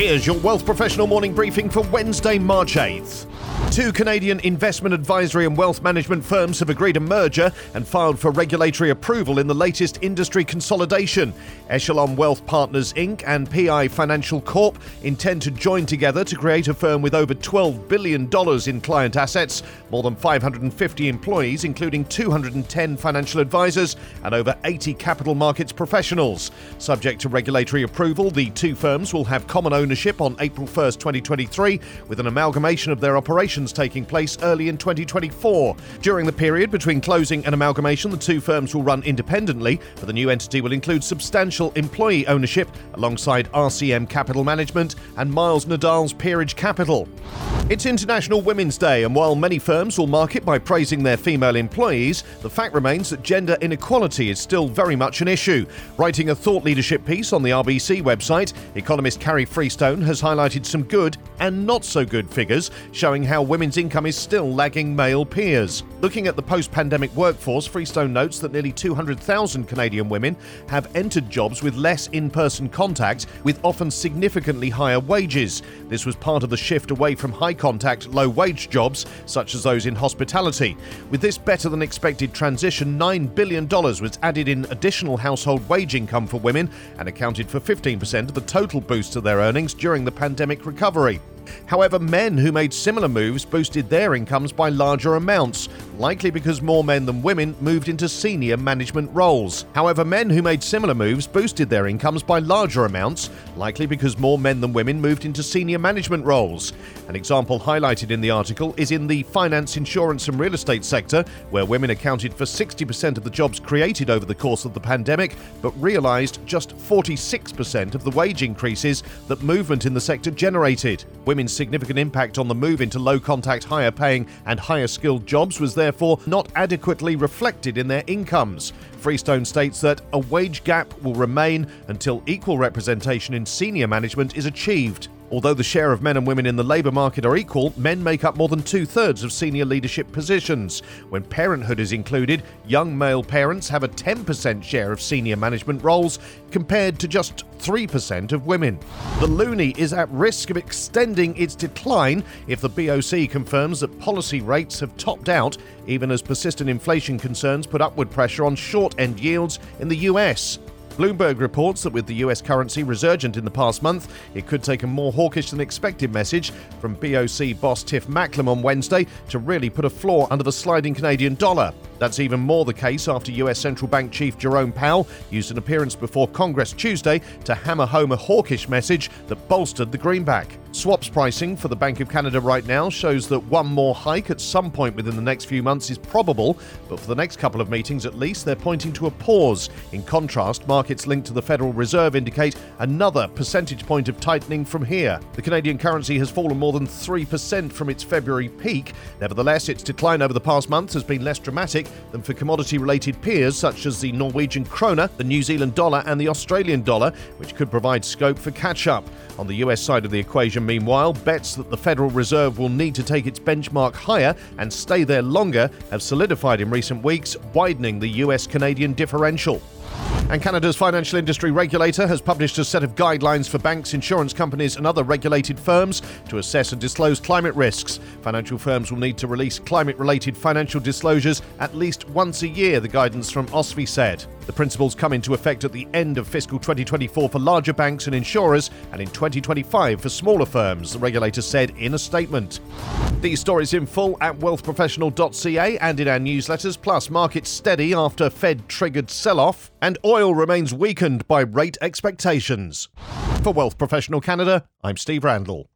Here's your Wealth Professional morning briefing for Wednesday, March 8th. Two Canadian investment advisory and wealth management firms have agreed a merger and filed for regulatory approval in the latest industry consolidation. Echelon Wealth Partners Inc. and PI Financial Corp intend to join together to create a firm with over $12 billion in client assets, more than 550 employees, including 210 financial advisors, and over 80 capital markets professionals. Subject to regulatory approval, the two firms will have common ownership on April 1st, 2023, with an amalgamation of their operations taking place early in 2024. During the period between closing and amalgamation, the two firms will run independently, but the new entity will include substantial employee ownership alongside RCM Capital Management and Miles Nadal's Peerage Capital. It's International Women's Day, and while many firms will mark it by praising their female employees, the fact remains that gender inequality is still very much an issue. Writing a thought leadership piece on the RBC website, economist Carrie Freestone has highlighted some good and not so good figures showing how women's income is still lagging male peers. Looking at the post pandemic workforce, Freestone notes that nearly 200,000 Canadian women have entered jobs with less in person contact, with often significantly higher wages. This was part of the shift away from high contact, low wage jobs, such as those in hospitality. With this better than expected transition, $9 billion was added in additional household wage income for women and accounted for 15% of the total boost to their earnings during the pandemic recovery. However, men who made similar moves boosted their incomes by larger amounts, likely because more men than women moved into senior management roles. However, men who made similar moves boosted their incomes by larger amounts, likely because more men than women moved into senior management roles. An example highlighted in the article is in the finance, insurance, and real estate sector, where women accounted for 60% of the jobs created over the course of the pandemic, but realised just 46% of the wage increases that movement in the sector generated. Significant impact on the move into low contact, higher paying, and higher skilled jobs was therefore not adequately reflected in their incomes. Freestone states that a wage gap will remain until equal representation in senior management is achieved. Although the share of men and women in the labour market are equal, men make up more than two thirds of senior leadership positions. When parenthood is included, young male parents have a 10% share of senior management roles compared to just 3% of women. The loonie is at risk of extending its decline if the BOC confirms that policy rates have topped out, even as persistent inflation concerns put upward pressure on short end yields in the US. Bloomberg reports that with the US currency resurgent in the past month, it could take a more hawkish than expected message from BOC boss Tiff Macklem on Wednesday to really put a floor under the sliding Canadian dollar. That's even more the case after US Central Bank Chief Jerome Powell used an appearance before Congress Tuesday to hammer home a hawkish message that bolstered the greenback. Swaps pricing for the Bank of Canada right now shows that one more hike at some point within the next few months is probable, but for the next couple of meetings at least, they're pointing to a pause. In contrast, markets linked to the Federal Reserve indicate another percentage point of tightening from here. The Canadian currency has fallen more than 3% from its February peak. Nevertheless, its decline over the past month has been less dramatic than for commodity related peers such as the Norwegian krona, the New Zealand dollar, and the Australian dollar, which could provide scope for catch up. On the US side of the equation, meanwhile, bets that the Federal Reserve will need to take its benchmark higher and stay there longer have solidified in recent weeks, widening the US Canadian differential. And Canada's financial industry regulator has published a set of guidelines for banks, insurance companies, and other regulated firms to assess and disclose climate risks. Financial firms will need to release climate related financial disclosures at least once a year, the guidance from OSFI said. The principles come into effect at the end of fiscal 2024 for larger banks and insurers and in 2025 for smaller firms, the regulator said in a statement. These stories in full at wealthprofessional.ca and in our newsletters, plus markets steady after Fed triggered sell off, and oil remains weakened by rate expectations. For Wealth Professional Canada, I'm Steve Randall.